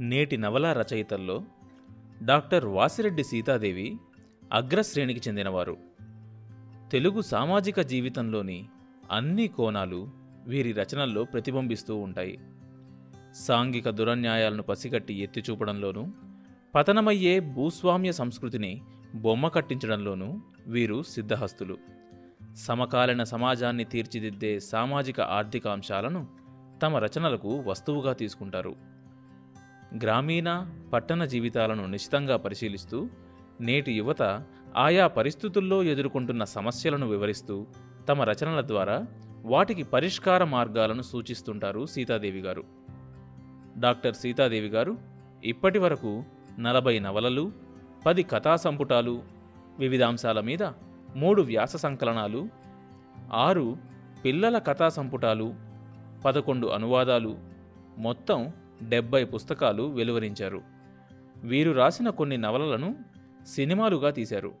నేటి నవలా రచయితల్లో డాక్టర్ వాసిరెడ్డి సీతాదేవి అగ్రశ్రేణికి చెందినవారు. తెలుగు సామాజిక జీవితంలోని అన్ని కోణాలు వీరి రచనల్లో ప్రతిబింబిస్తూ ఉంటాయి. సాంఘిక దురన్యాయాలను పసిగట్టి ఎత్తిచూపడంలోనూ పతనమయ్యే భూస్వామ్య సంస్కృతిని బొమ్మ కట్టించడంలోనూ వీరు సిద్ధహస్తులు. సమకాలీన సమాజాన్ని తీర్చిదిద్దే సామాజిక ఆర్థిక అంశాలను తమ రచనలకు వస్తువుగా తీసుకుంటారు. గ్రామీణ పట్టణ జీవితాలను నిశితంగా పరిశీలిస్తూ నేటి యువత ఆయా పరిస్థితుల్లో ఎదుర్కొంటున్న సమస్యలను వివరిస్తూ తమ రచనల ద్వారా వాటికి పరిష్కార మార్గాలను సూచిస్తుంటారు సీతాదేవి గారు. డాక్టర్ సీతాదేవి గారు ఇప్పటి వరకు నలభై నవలలు పది కథా సంపుటాలు వివిధ అంశాల మీద మూడు వ్యాస సంకలనాలు ఆరు పిల్లల కథా సంపుటాలు పదకొండు అనువాదాలు మొత్తం డెబ్బై పుస్తకాలు వెలువరించారు. వీరు రాసిన కొన్ని నవలలను సినిమాలుగా తీశారు.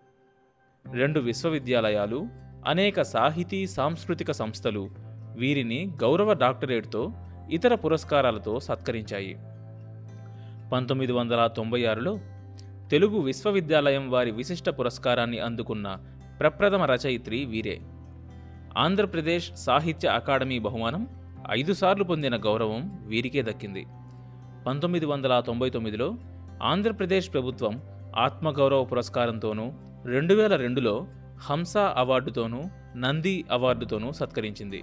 రెండు విశ్వవిద్యాలయాలు అనేక సాహితీ సాంస్కృతిక సంస్థలు వీరిని గౌరవ డాక్టరేట్తో ఇతర పురస్కారాలతో సత్కరించాయి. పంతొమ్మిది వందల తొంభై ఆరులో తెలుగు విశ్వవిద్యాలయం వారి విశిష్ట పురస్కారాన్ని అందుకున్న ప్రప్రథమ రచయిత్రి వీరే. ఆంధ్రప్రదేశ్ సాహిత్య అకాడమీ బహుమానం ఐదుసార్లు పొందిన గౌరవం వీరికే దక్కింది. పంతొమ్మిది వందల తొంభై తొమ్మిదిలో ఆంధ్రప్రదేశ్ ప్రభుత్వం ఆత్మగౌరవ పురస్కారంతోనూ రెండు వేల రెండులో హంస అవార్డుతోనూ నంది అవార్డుతోనూ సత్కరించింది.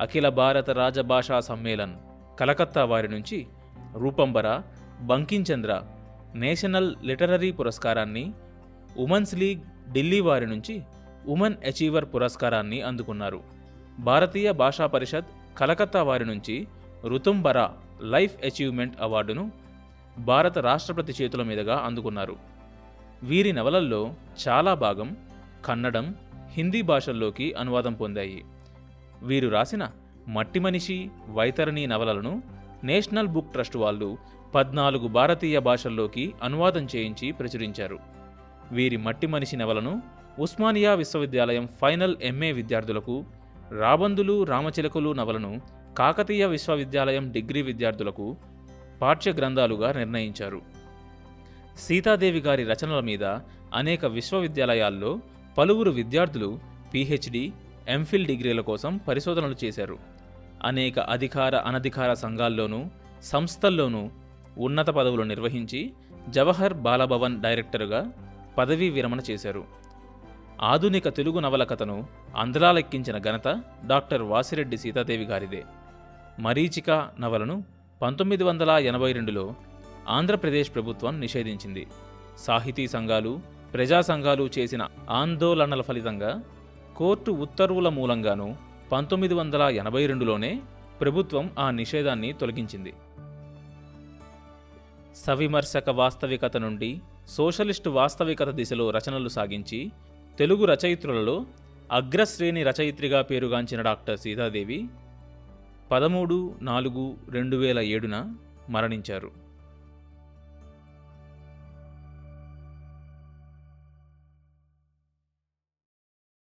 అఖిల భారత రాజభాషా సమ్మేళన్ కలకత్తా వారి నుంచి రూపంబర బంకించంద్ర నేషనల్ లిటరరీ పురస్కారాన్ని ఉమెన్స్ లీగ్ ఢిల్లీ వారి నుంచి ఉమెన్ అచీవర్ పురస్కారాన్ని అందుకున్నారు. భారతీయ భాషా పరిషత్ కలకత్తా వారి నుంచి రుతుంబర లైఫ్ అచీవ్మెంట్ అవార్డును భారత రాష్ట్రపతి చేతుల మీదుగా అందుకున్నారు. వీరి నవలల్లో చాలా భాగం కన్నడం హిందీ భాషల్లోకి అనువాదం పొందాయి. వీరు రాసిన మట్టి మనిషి వైతరణి నవలలను నేషనల్ బుక్ ట్రస్ట్ వాళ్ళు పద్నాలుగు భారతీయ భాషల్లోకి అనువాదం చేయించి ప్రచురించారు. వీరి మట్టి మనిషి నవలను ఉస్మానియా విశ్వవిద్యాలయం ఫైనల్ ఎంఏ విద్యార్థులకు రాబందులు రామచిలకలు నవలను కాకతీయ విశ్వవిద్యాలయం డిగ్రీ విద్యార్థులకు పాఠ్య గ్రంథాలుగా నిర్ణయించారు. సీతాదేవి గారి రచనల మీద అనేక విశ్వవిద్యాలయాల్లో పలువురు విద్యార్థులు పీహెచ్డీ ఎంఫిల్ డిగ్రీల కోసం పరిశోధనలు చేశారు. అనేక అధికార అనధికార సంఘాల్లోనూ సంస్థల్లోనూ ఉన్నత పదవులు నిర్వహించి జవహర్ బాలభవన్ డైరెక్టరుగా పదవీ విరమణ చేశారు. ఆధునిక తెలుగు నవల కథను అందలాలెక్కించిన ఘనత డాక్టర్ వాసిరెడ్డి సీతాదేవి గారిదే. మరీచిక నవలను పంతొమ్మిది వందల ఎనభై రెండులో ఆంధ్రప్రదేశ్ ప్రభుత్వం నిషేధించింది. సాహితీ సంఘాలు ప్రజా సంఘాలు చేసిన ఆందోళనల ఫలితంగా కోర్టు ఉత్తర్వుల మూలంగాను పంతొమ్మిది వందల ఎనభై రెండులోనే ప్రభుత్వం ఆ నిషేధాన్ని తొలగించింది. సవిమర్శక వాస్తవికత నుండి సోషలిస్టు వాస్తవికత దిశలో రచనలు సాగించి తెలుగు రచయిత్రులలో అగ్రశ్రేణి రచయిత్రిగా పేరుగాంచిన డాక్టర్ సీతాదేవి పదమూడు నాలుగు రెండు వేల ఏడున మరణించారు.